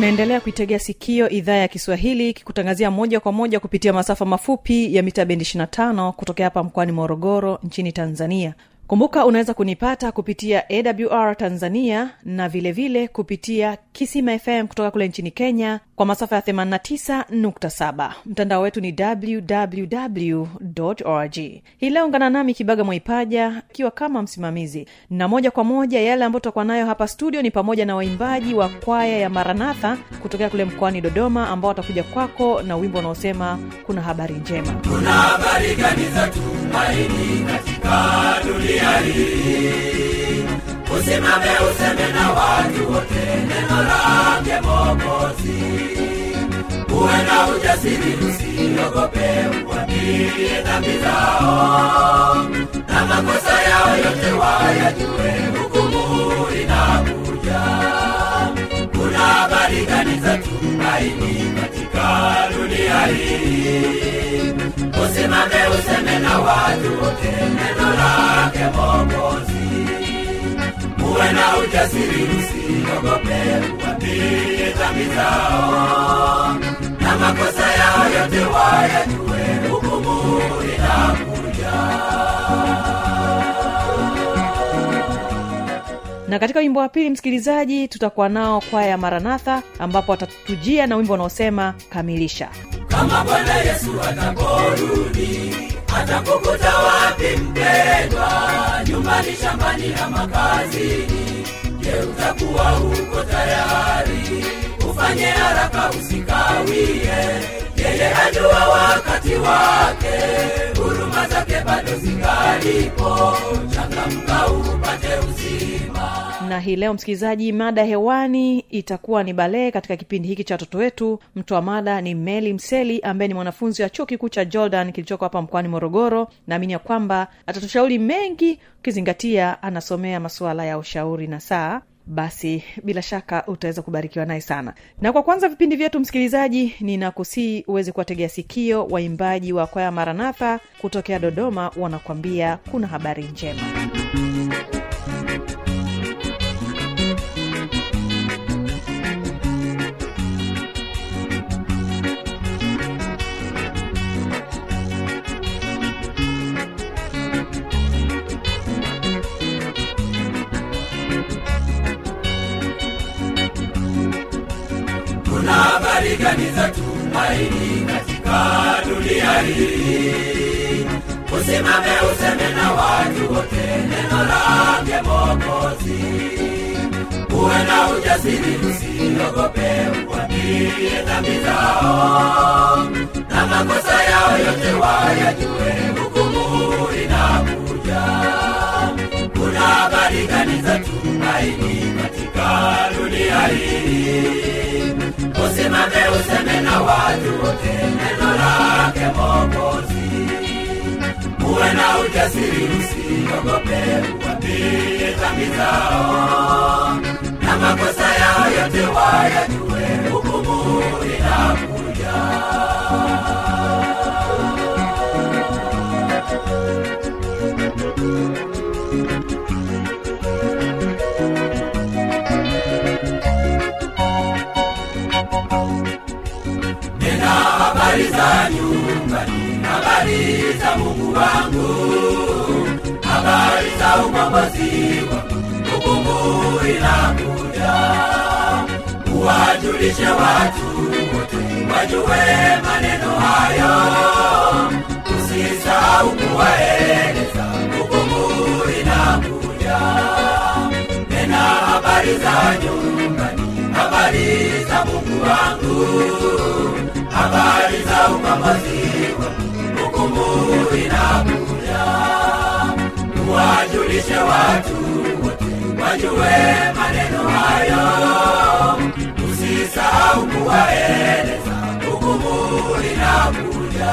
unaendelea kuitegea sikio idhaa ya kiswahili kikutangazia moja kwa moja kupitia masafa mafupi ya mita bendi 25 kutokea hapa mkoani morogoro nchini tanzania kumbuka unaweza kunipata kupitia awr tanzania na vilevile vile kupitia kisima fm kutoka kule nchini kenya kwa masafa ya 89.7 mtandao wetu ni www org. Hii leo ungana nami kibaga mwaipaja ikiwa kama msimamizi. Na moja kwa moja yale ambayo tutakuwa nayo hapa studio ni pamoja na waimbaji wa kwaya ya maranatha kutokea kule mkoani dodoma ambao watakuja kwako na wimbo unaosema kuna habari njema. Kuna habari gani za tumaini katika dunia hii usimame useme na watu wote neno lake Mwokozi, uwe na ujasiri usiogope uambie dhambi zao na makosa yao yote wayajue hukumu inakuja kuna habari gani za tumaini dunia hii. Usimame useme na watu wote neno lake mokozi uwe na ujasiri usiogope uambie dhambi zao. Na makosa yao yote wayajue hukumu inakuja na katika wimbo wa pili msikilizaji tutakuwa nao kwaya ya maranatha ambapo watatujia na wimbo unaosema kamilisha. Kama bwana yesu ataporudi atakukuta wapi mpendwa? Nyumbani shambani na makazini je utakuwa huko tayari? Ufanye haraka usikawie. Yeye ajua wakati wake. Huruma zake bado zingalipo. Changamka upate uzima na hii leo msikilizaji mada hewani itakuwa ni balee katika kipindi hiki cha watoto wetu. Mtoa mada ni meli mseli ambaye ni mwanafunzi wa chuo kikuu cha jordan kilichoko hapa mkoani morogoro. Naamini ya kwamba atatushauri mengi ukizingatia anasomea masuala ya ushauri na saa. Basi bila shaka utaweza kubarikiwa naye sana. Na kwa kwanza vipindi vyetu msikilizaji ninakusii uweze kuwategea sikio waimbaji wa kwaya maranatha kutokea dodoma wanakwambia kuna habari njema gani za tumaini katika dunia hii. Usimame useme na watu wote neno lake mokozi uwe na ujasiri usiogope ukwambie dhambi zao. Na makosa yao yote wayajue hukumu inakuja kuna habari gani za tumaini katika dunia hii? Usimame useme na watu wote neno lake mokozi uwe na ujasiri usiogope uambie dhambi zao habari za mungu wangu. Habari za ukombozi wangu hukumu inakuja uwajulishe watu wajue maneno hayo. Usisahau kuwaeleza hukumu inakuja tena habari za nyumbani habari za mungu wangu. Habari za ukombozi wangu hukumu inakuja tuwajulishe watu wajue maneno hayo. Usisahau kuwaeleza hukumu inakuja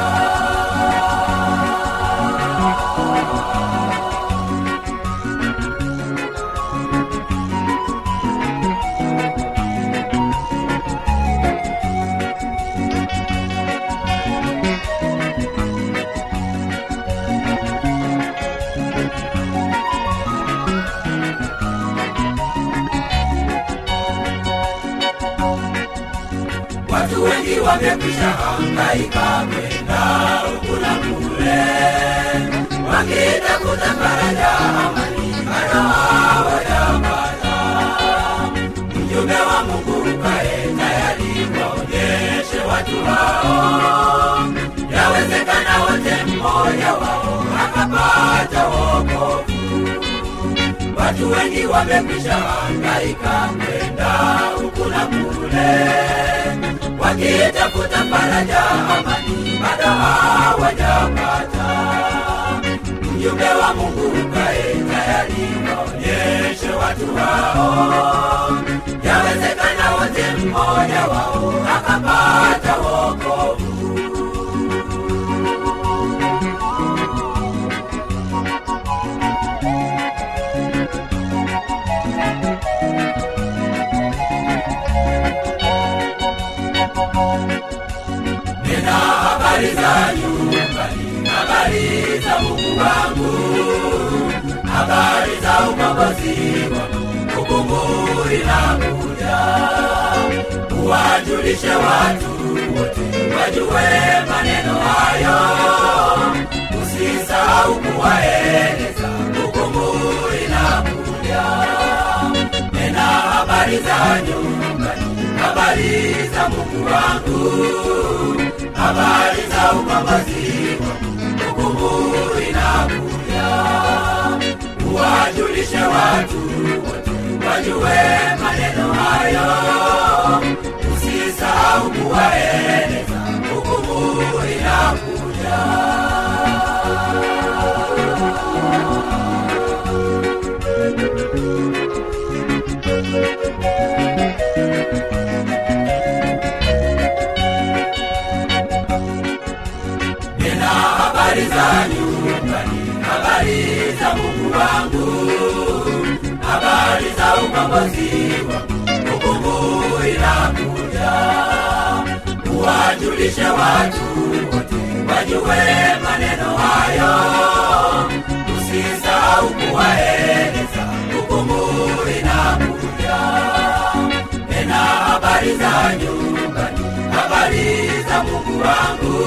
wamekwisha hangaika kwenda huku na kule wakitafuta faraja amani bado hawajapata mjumbe wa mungu kae tayari waonyeshe watu hao yawezekana wote mmoja wao akapata wokovu. Watu wengi wamekwisha hangaika kwenda huku na kule wakitafuta faraja amani bado hawajapata. Mjumbe wa mungu ukae tayari waonyeshe watu hao yawezekana wote mmoja wao akapata wokovu nena habari za nyumbani habari za mungu wangu. Habari za ukombozi wangu hukumu inakuja. Uwajulishe watu wote wajue maneno hayo. Usisahau kuwaeleza hukumu inakuja. Nena habari za nyumbani habari za mungu wangu. Habari za wangu hukumu inakuja. Uwajulishe watu. Wote wajue maneno hayo. Usisahau kuwaeleza. Hukumu inakuja nena habari za nyumbani habari za mungu wangu habari za ukombozi wangu hukumu inakuja. Uwajulishe watu wote wajue maneno hayo. Usisahau kuwaeleza hukumu inakuja. Tena habari za nyumbani habari za mungu wangu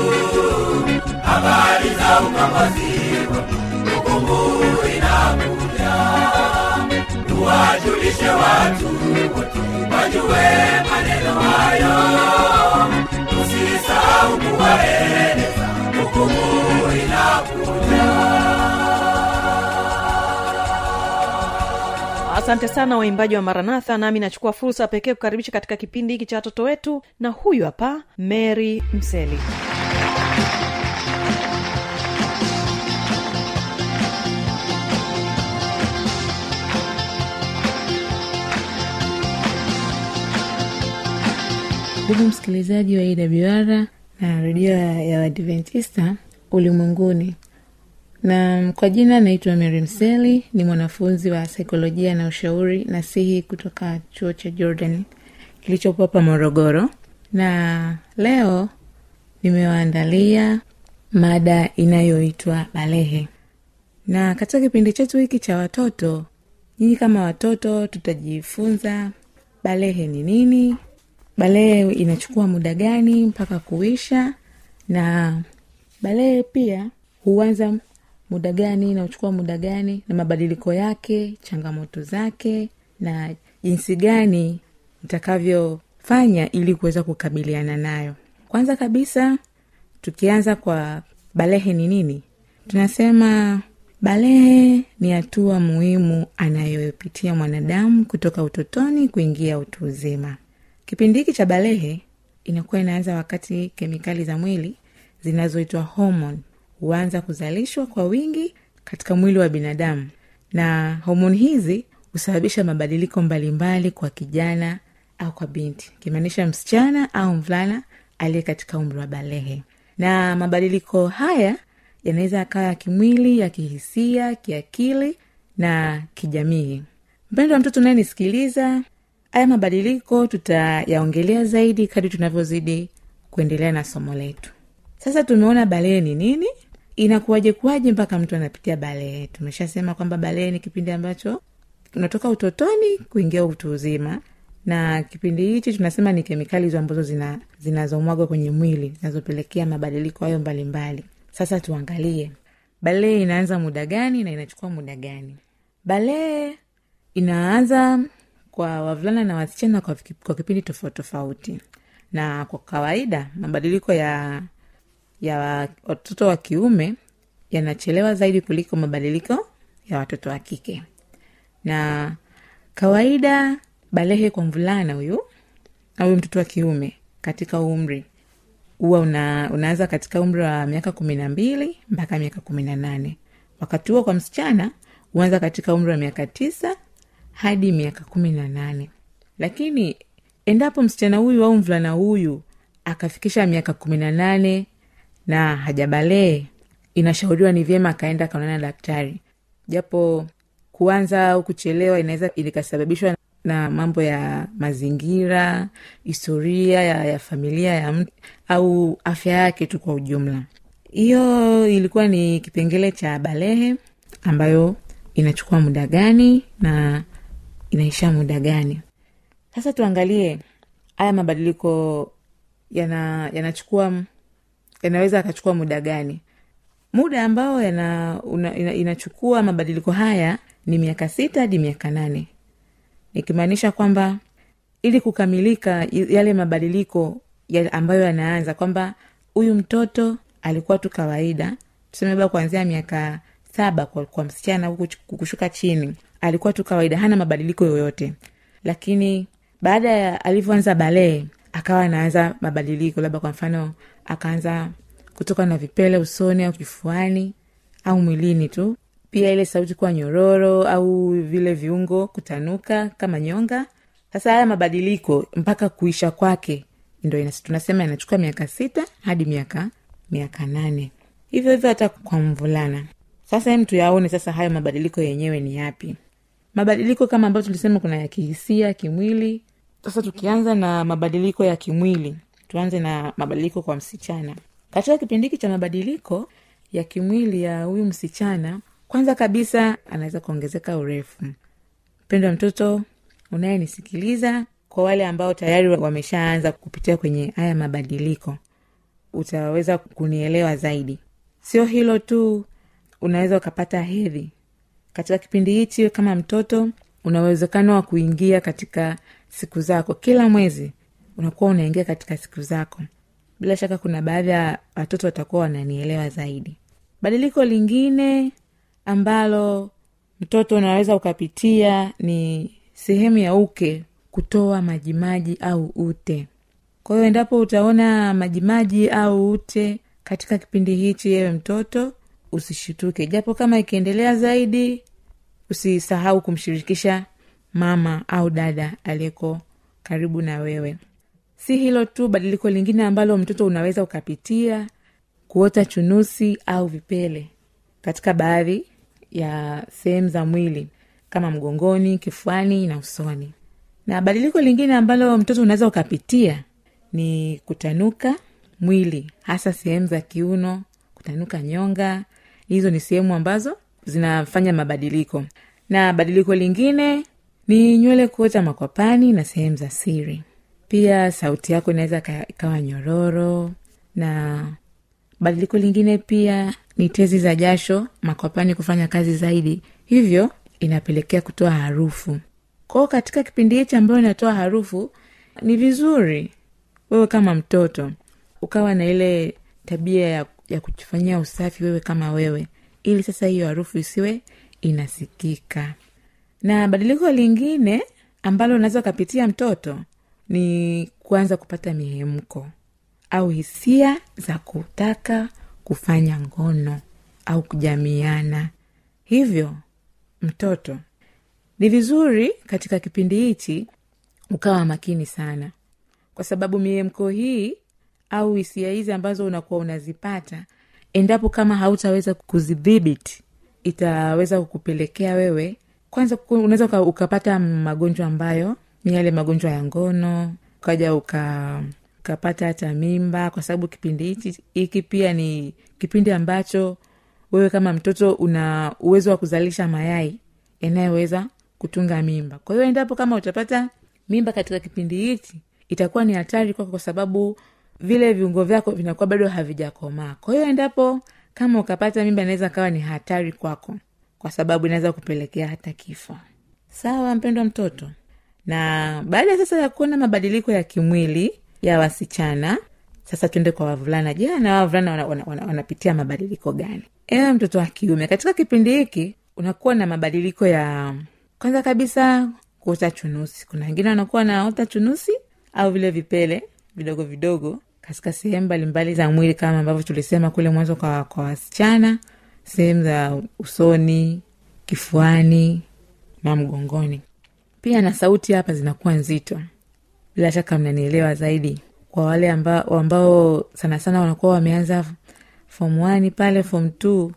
habari za ukombozi hukumu inakuja tuwajulishe watu wote wajue maneno hayo. Tusisahau kuwaeleza. Hukumu inakuja asante sana waimbaji wa maranatha nami nachukua fursa pekee kukaribisha katika kipindi hiki cha watoto wetu na huyu hapa mary mseli ndugu msikilizaji wa awr na redio ya wadventista ulimwenguni. Na kwa jina naitwa mary mseli ni mwanafunzi wa saikolojia na ushauri nasihi kutoka chuo cha jordan kilichopo hapa morogoro. Na leo nimewaandalia mada inayoitwa balehe. Na katika kipindi chetu hiki cha watoto nyinyi kama watoto tutajifunza balehe ni nini balehe inachukua muda gani mpaka kuisha? Na balehe pia huanza muda gani nauchukua muda gani na mabadiliko yake changamoto zake na jinsi gani nitakavyofanya ili kuweza kukabiliana nayo. Kwanza kabisa tukianza kwa balehe ni nini? Tunasema balehe ni hatua muhimu anayopitia mwanadamu kutoka utotoni kuingia utu uzima kipindi hiki cha balehe inakuwa inaanza wakati kemikali za mwili zinazoitwa homon huanza kuzalishwa kwa wingi katika mwili wa binadamu. Na homoni hizi husababisha mabadiliko mbalimbali kwa kijana au kwa binti. Kimaanisha msichana au mvulana aliye katika umri wa balehe. Na mabadiliko haya yanaweza yakawa ya kimwili ya kihisia kiakili na kijamii. Mpendo wa mtoto unayenisikiliza haya mabadiliko tutayaongelea zaidi kadi tunavyozidi kuendelea na somo letu. Sasa tumeona balee ni nini? Inakuwaje kuwaje mpaka mtu anapitia balee? Tumeshasema kwamba balee ni kipindi ambacho unatoka utotoni kuingia utu uzima na kipindi hichi tunasema ni kemikali hizo ambazo zina zinazomwagwa kwenye mwili zinazopelekea mabadiliko hayo mbalimbali. Sasa tuangalie balee inaanza muda gani na inachukua muda gani? Balee inaanza kwa wavulana na wasichana kwa, kwa kipindi tofauti tofauti. Na kwa kawaida mabadiliko ya ya watoto wa kiume yanachelewa zaidi kuliko mabadiliko ya watoto wa kike. Na kawaida balehe kwa mvulana huyu au mtoto wa kiume katika umri huwa una, unaanza katika umri wa miaka kumi na mbili mpaka miaka kumi na nane. Wakati huo kwa msichana huanza katika umri wa miaka tisa hadi miaka kumi na nane. Lakini endapo msichana huyu au mvulana huyu akafikisha miaka kumi na nane na hajabalee inashauriwa ni vyema akaenda akaonana na daktari. Japo kuanza au kuchelewa inaweza ikasababishwa na mambo ya mazingira historia ya, ya familia ya mtu au afya yake tu kwa ujumla. Hiyo ilikuwa ni kipengele cha balehe ambayo inachukua muda gani na inaisha muda gani? Sasa tuangalie haya mabadiliko yana yanachukua yanaweza akachukua muda gani? Muda ambao yana, una, ina, inachukua mabadiliko haya ni miaka sita hadi miaka nane. Nikimaanisha kwamba ili kukamilika yale mabadiliko ya ambayo yanaanza kwamba huyu mtoto alikuwa tu kawaida tuseme labda kuanzia miaka saba kwa, kwa msichana huku kushuka chini alikuwa tu kawaida hana mabadiliko yoyote. Lakini baada ya alivyoanza balee akawa anaanza mabadiliko labda kwa mfano akaanza kutoka na vipele usoni au kifuani au mwilini tu. Pia ile sauti kuwa nyororo au vile viungo kutanuka kama nyonga. Sasa haya mabadiliko mpaka kuisha kwake ndo tunasema inachukua miaka sita hadi miaka miaka nane. Hivyo hivyo hata kwa mvulana. Sasa mtu yaone sasa hayo mabadiliko yenyewe ni yapi mabadiliko kama ambayo tulisema kuna ya kihisia kimwili. Sasa tukianza na mabadiliko ya kimwili tuanze na mabadiliko kwa msichana. Katika kipindi hiki cha mabadiliko ya kimwili ya huyu msichana kwanza kabisa anaweza kuongezeka urefu. Mpendo wa mtoto unayenisikiliza kwa wale ambao tayari wameshaanza kupitia kwenye haya mabadiliko utaweza kunielewa zaidi. Sio hilo tu unaweza ukapata hedhi katika kipindi hichi kama mtoto una uwezekano wa kuingia katika siku zako. Kila mwezi unakuwa unaingia katika siku zako. Bila shaka kuna baadhi ya watoto watakuwa wananielewa zaidi. Badiliko lingine ambalo mtoto unaweza ukapitia ni sehemu ya uke kutoa majimaji au ute. Kwa hiyo endapo utaona majimaji au ute katika kipindi hichi yewe mtoto usishituke. Japo kama ikiendelea zaidi usisahau kumshirikisha mama au dada aliyeko karibu na wewe. Si hilo tu badiliko lingine ambalo mtoto unaweza ukapitia kuota chunusi au vipele katika baadhi ya sehemu za mwili kama mgongoni kifuani na usoni. Na badiliko lingine ambalo mtoto unaweza ukapitia ni kutanuka mwili hasa sehemu za kiuno kutanuka nyonga hizo ni sehemu ambazo zinafanya mabadiliko. Na badiliko lingine ni nywele kuota makwapani na sehemu za siri. Pia sauti yako inaweza ka- ikawa nyororo. Na badiliko lingine pia ni tezi za jasho makwapani kufanya kazi zaidi. Hivyo inapelekea kutoa harufu. Kwao katika kipindi hichi ambayo inatoa harufu ni vizuri wewe kama mtoto ukawa na ile tabia ya, ya kujifanyia usafi wewe kama wewe ili sasa hiyo harufu isiwe inasikika. Na badiliko lingine ambalo unaweza ukapitia mtoto ni kuanza kupata mihemko au hisia za kutaka kufanya ngono au kujamiana. Hivyo mtoto ni vizuri katika kipindi hichi ukawa makini sana. Kwa sababu miemko hii au hisia hizi ambazo unakuwa unazipata endapo kama hautaweza kuzidhibiti itaweza kukupelekea wewe kwanza unaweza uka- ukapata magonjwa ambayo ni yale magonjwa ya ngono ukaja uka ukapata hata mimba kwa sababu kipindi hichi hiki pia ni kipindi ambacho wewe kama mtoto una uwezo wa kuzalisha mayai yanayoweza kutunga mimba. Kwa hiyo endapo kama utapata mimba katika kipindi hichi itakuwa ni hatari kwako kwa sababu vile viungo vyako vinakuwa bado havijakomaa. Kwa hiyo endapo kama ukapata mimba inaweza kawa ni hatari kwako kwa sababu inaweza kupelekea hata kifo. Sawa mpendwa mtoto. Na baada sasa ya kuona mabadiliko ya kimwili ya wasichana sasa tuende kwa wavulana. Je na wavulana wanapitia wana, wana, wanapitia mabadiliko gani? Ewe mtoto wa kiume katika kipindi hiki unakuwa na mabadiliko ya kwanza kabisa kuota chunusi. Kuna wengine wanakuwa wanaota chunusi au vile vipele vidogo vidogo katika sehemu mbalimbali za mwili kama ambavyo tulisema kule mwanzo kwa, kwa wasichana sehemu za usoni kifuani na mgongoni. Pia na sauti hapa zinakuwa nzito. Bila shaka mnanielewa zaidi. Kwa wale ambao, ambao sana sana wanakuwa wameanza fom one pale fom two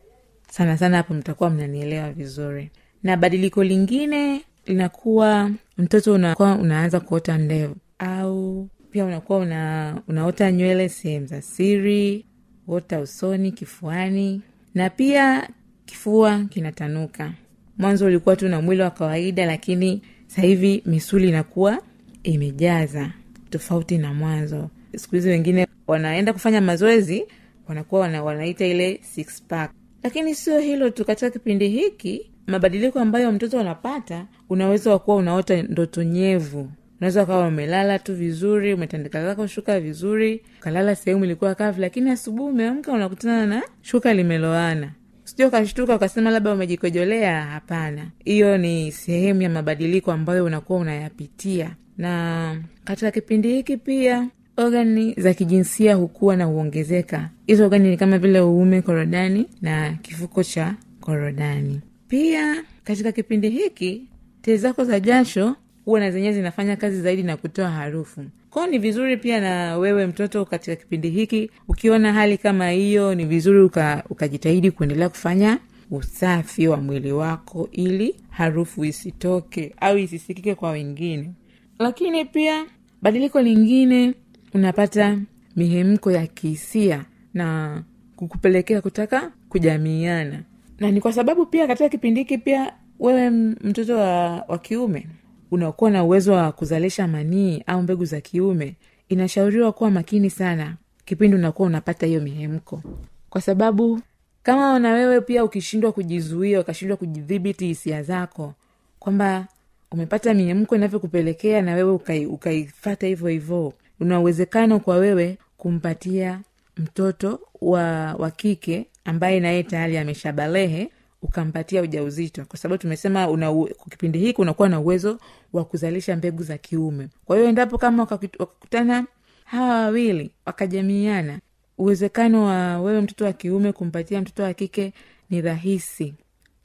sana sana hapo mtakuwa mnanielewa vizuri. Na badiliko lingine linakuwa mtoto unakuwa unaanza kuota ndevu au pia unakuwa una, unaota nywele sehemu za siri ota usoni kifuani. Na pia kifua kinatanuka. Mwanzo ulikuwa tu na mwili wa kawaida lakini sahivi misuli inakuwa imejaza. Tofauti na mwanzo. Siku hizi wengine wanaenda kufanya mazoezi wanakuwa wana, wanaita ile six pack. Lakini sio hilo tu katika kipindi hiki mabadiliko ambayo mtoto anapata unaweza wakuwa unaota ndoto nyevu unaweza ukawa umelala tu vizuri umetandika zako shuka vizuri ukalala sehemu ilikuwa kavu lakini asubuhi umeamka unakutana na shuka limeloana. Sijua ukashtuka ukasema labda umejikojolea. Hapana. Hiyo ni sehemu ya mabadiliko ambayo unakuwa unayapitia. Na katika kipindi hiki pia ogani za kijinsia hukuwa na huongezeka. Hizo ogani ni kama vile uume korodani na kifuko cha korodani. Pia katika kipindi hiki tezi zako za jasho huwa na zenyewe zinafanya kazi zaidi na kutoa harufu. Kwao ni vizuri pia na wewe mtoto katika kipindi hiki ukiona hali kama hiyo ni vizuri uka, ukajitahidi kuendelea kufanya usafi wa mwili wako ili harufu isitoke au isisikike kwa wengine. Lakini pia badiliko lingine unapata mihemko ya kihisia na kukupelekea kutaka kujamiiana na ni kwa sababu pia katika kipindi hiki pia wewe mtoto wa, wa kiume unakuwa na uwezo wa kuzalisha manii au mbegu za kiume inashauriwa kuwa makini sana kipindi unakuwa unapata hiyo mihemko. Kwa sababu kama na wewe pia ukishindwa kujizuia ukashindwa kujidhibiti hisia zako kwamba umepata mihemko inavyokupelekea na wewe ukai- ukaifata hivyo hivyo una uwezekano kwa wewe kumpatia mtoto wa wa kike ambaye naye tayari ameshabalehe ukampatia ujauzito. Kwa sababu tumesema una kipindi hiki unakuwa na uwezo wa kuzalisha mbegu za kiume. Kwa hiyo endapo kama wakakutana hawa wawili wakajamiana uwezekano wa wewe mtoto wa kiume kumpatia mtoto wa kike ni rahisi.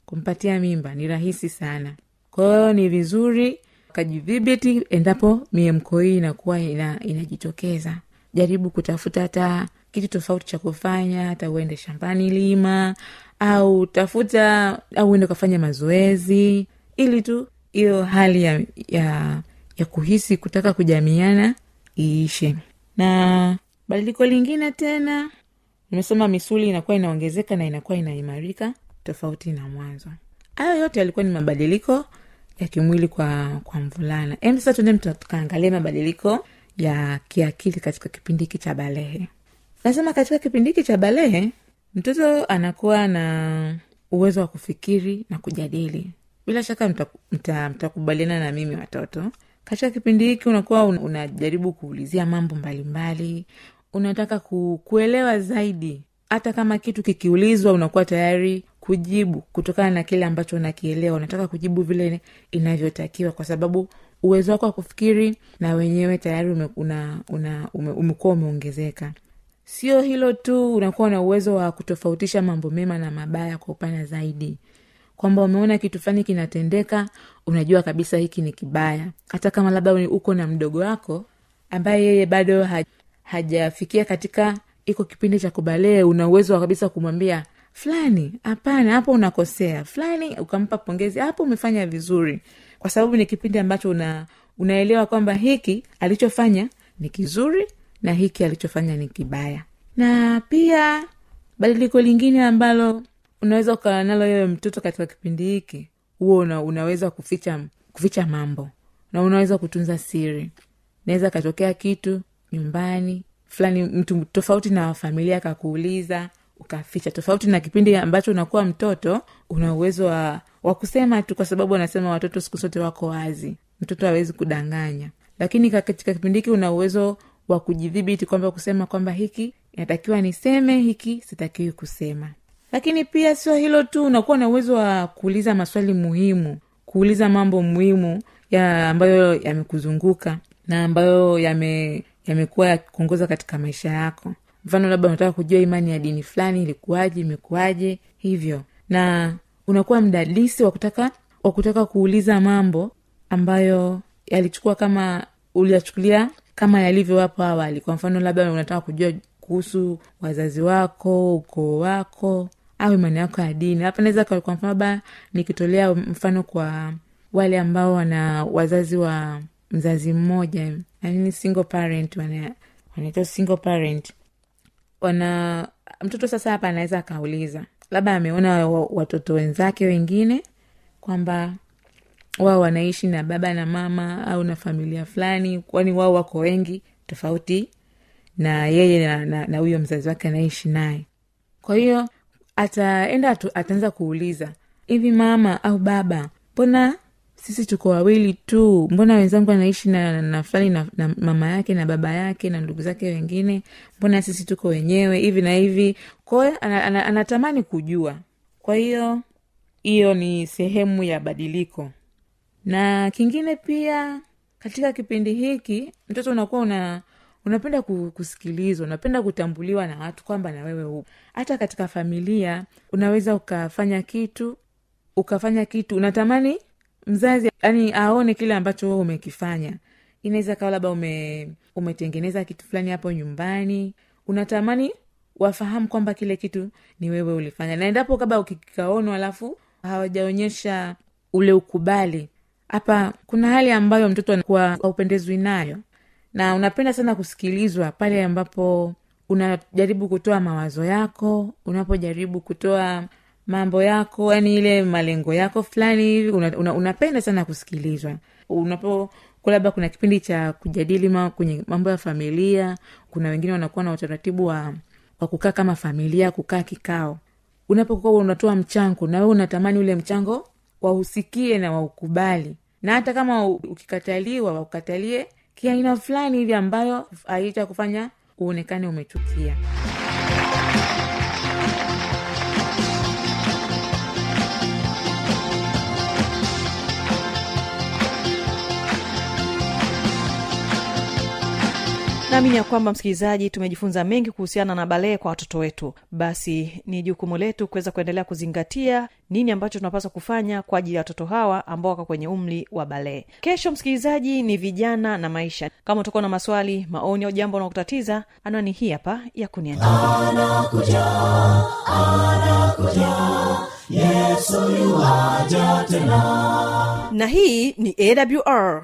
Kumpatia mimba ni rahisi sana. Kwa hiyo ni vizuri kajidhibiti endapo miemko hii inakuwa ina, inajitokeza. Jaribu kutafuta hata kitu tofauti cha kufanya hata uende shambani lima au tafuta au uende ukafanya mazoezi ili tu hiyo hali ya, ya ya kuhisi kutaka kujamiana iishe. Na badiliko lingine tena nimesema misuli inakuwa inaongezeka na inakuwa inaimarika tofauti na mwanzo. Hayo yote yalikuwa ni mabadiliko ya kimwili kwa kwa mvulana. Em sasa tuende tukaangalia mabadiliko ya kiakili katika kipindi hiki cha balehe. Nasema katika kipindi hiki cha balehe mtoto anakuwa na uwezo wa kufikiri na kujadili. Bila shaka mtakubaliana mta, mta na mimi watoto. Katika kipindi hiki unakuwa un, unajaribu kuulizia mambo mbalimbali. Unataka ku, kuelewa zaidi. Hata kama kitu kikiulizwa unakuwa tayari kujibu kutokana na kile ambacho unakielewa. Unataka kujibu vile inavyotakiwa kwa sababu uwezo wako wa kufikiri na wenyewe tayari ume, una, una, ume, umekuwa umeongezeka sio hilo tu unakuwa na uwezo wa kutofautisha mambo mema na mabaya kwa upana zaidi. Kwamba umeona kitu fulani kinatendeka unajua kabisa hiki ni kibaya. Hata kama labda uko na mdogo wako ambaye yeye bado ha, hajafikia katika iko kipindi cha kubalee una uwezo wa kabisa kumwambia fulani hapana hapo unakosea. Fulani ukampa pongezi hapo umefanya vizuri. Kwa sababu ni kipindi ambacho una unaelewa kwamba hiki alichofanya ni kizuri na hiki alichofanya ni kibaya. Na pia badiliko lingine ambalo unaweza ukawa nalo wewe mtoto katika kipindi hiki huo una, unaweza kuficha kuficha mambo na unaweza kutunza siri. Naweza katokea kitu nyumbani fulani mtu tofauti na familia akakuuliza ukaficha. Tofauti na kipindi ambacho unakuwa mtoto una uwezo wa, wa kusema tu kwa sababu wanasema watoto siku zote wako wazi. Mtoto hawezi kudanganya. Lakini katika kipindi hiki una uwezo wa kujidhibiti kwamba kusema kwamba hiki inatakiwa niseme hiki sitakiwi kusema. Lakini pia sio hilo tu unakuwa na uwezo wa kuuliza maswali muhimu kuuliza mambo muhimu ya ambayo yamekuzunguka na ambayo yame yamekuwa yakikuongoza katika maisha yako. Mfano labda unataka kujua imani ya dini fulani ilikuwaje imekuwaje hivyo. Na unakuwa mdadisi wa kutaka wa kutaka kuuliza mambo ambayo yalichukua kama uliyachukulia kama yalivyo hapo awali. Kwa mfano labda unataka kujua kuhusu wazazi wako ukoo wako au imani yako ya dini. Hapa naweza kwa mfano labda nikitolea mfano kwa wale ambao wana wazazi wa mzazi mmoja yani single parent wana single parent. Wana mtoto sasa hapa anaweza akauliza labda ameona watoto wenzake wengine kwamba wao wanaishi na baba na mama au na familia fulani kwani wao wako wengi tofauti na yeye na huyo mzazi wake anaishi naye. Kwa hiyo ataenda ataanza kuuliza hivi mama au baba mbona sisi tuko wawili tu? Mbona wenzangu anaishi na, na fulani na, na mama yake na baba yake na ndugu zake wengine? Mbona sisi tuko wenyewe hivi na hivi? Kwahiyo anatamani ana, ana kujua. Kwa hiyo hiyo ni sehemu ya badiliko na kingine pia katika kipindi hiki mtoto unakuwa una unapenda kusikilizwa unapenda kutambuliwa na watu kwamba na wewe upo. Hata katika familia unaweza ukafanya kitu ukafanya kitu unatamani mzazi yani aone kile ambacho wewe umekifanya. Inaweza kawa labda ume, umetengeneza kitu fulani hapo nyumbani unatamani wafahamu kwamba kile kitu ni wewe ulifanya. Na endapo kaba ukikaonwa alafu hawajaonyesha ule ukubali hapa kuna hali ambayo mtoto anakuwa haupendezwi nayo. Na unapenda sana kusikilizwa pale ambapo unajaribu kutoa mawazo yako unapojaribu kutoa mambo yako yani ile malengo yako fulani hivi una, una, unapenda sana kusikilizwa. Unapo labda kuna kipindi cha kujadili ma, kwenye mambo ya familia kuna wengine wanakuwa na utaratibu wa, wa kukaa kama familia kukaa kikao. Unapokuwa unatoa mchango na wewe unatamani ule mchango wausikie na waukubali. Na hata kama ukikataliwa waukatalie kiaina fulani hivi ambayo haita kufanya uonekane umechukia naamini ya kwamba msikilizaji tumejifunza mengi kuhusiana na balee kwa watoto wetu. Basi ni jukumu letu kuweza kuendelea kuzingatia nini ambacho tunapaswa kufanya kwa ajili ya watoto hawa ambao wako kwenye umri wa balee. Kesho msikilizaji ni vijana na maisha. Kama utakuwa na maswali maoni au jambo unaokutatiza anwani hii hapa ya kuniandikia. Yesoja tena. Na hii ni awr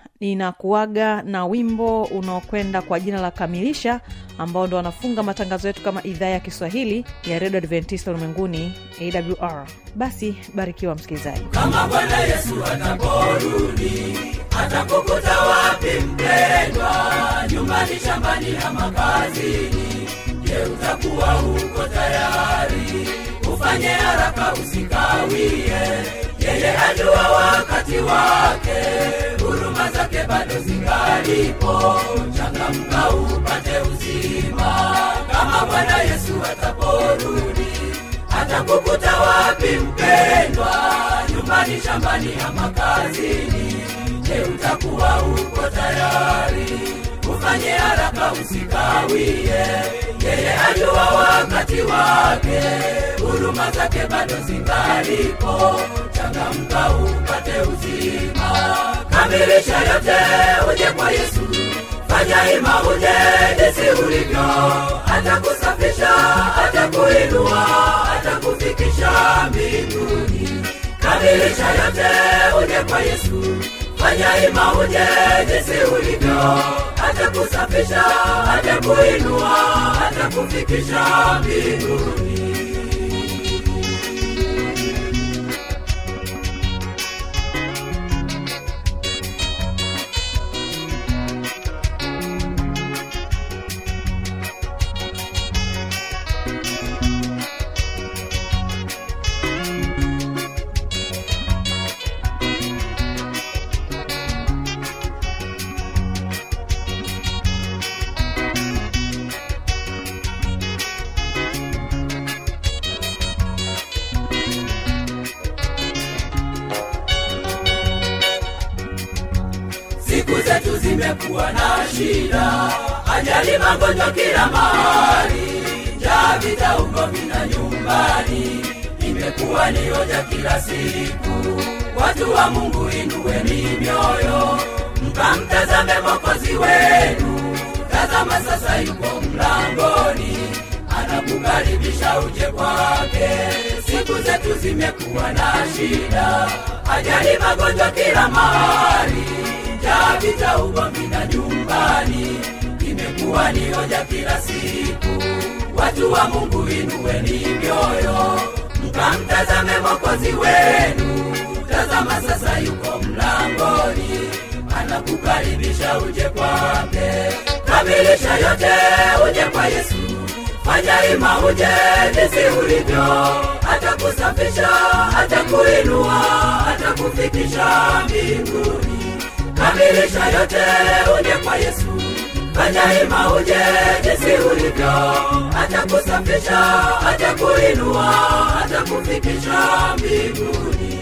ninakuaga na wimbo unaokwenda kwa jina la kamilisha ambao ndo wanafunga matangazo yetu kama idhaa ya kiswahili ya redio adventista ulimwenguni awr basi barikiwa msikilizaji. Kama bwana yesu anaporudi atakukuta wapi mpendwa? Nyumbani shambani ama kazini? Je utakuwa huko tayari. Ufanye haraka usikawie. Yeye ajua wakati wake huruma zake bado zingalipo. Changamka upate uzima. Kama bwana yesu ataporudi atakukuta wapi mpendwa? Nyumbani shambani ama kazini. Je utakuwa uko tayari? Ufanye haraka usikawie. Yeye ajua wakati wake. Huruma zake bado zingalipo. Changamka upate uzima kamilisha yote uje kwa yesu. Fanya ima uje jinsi ulivyo. Atakusafisha atakuinua atakufikisha mbinguni. Kamilisha yote uje kwa yesu. Fanya ima uje jinsi ulivyo. Atakusafisha atakuinua atakufikisha mbinguni zimekuwa na shida. Ajali magonjwa kila mahali. Njaa vita ugomvi na nyumbani. Imekuwa ni hoja kila siku. Watu wa mungu inueni mioyo. Mkamtazame Mwokozi wenu. Tazama sasa yuko mlangoni. Anakukaribisha uje kwake. Siku zetu zimekuwa na shida. Ajali magonjwa kila mahali. Njaa vita ugomvi imekuwa ni kila siku. Watu wa mungu inuweni mioyo. Mkamtazame mokozi wenu. Tazama sasa yuko mlangoni. Anakukaribisha uje kwake. Kamilisha yote uje kwa yesu. Fanya uje jinsi ulivyo. Atakusafisha atakuinua atakufikisha mbinguni. Kamilisha yote uje kwa yesu Ajaima uje jinsi ulivyo, atakusafisha, atakuinua, atakufikisha mbinguni.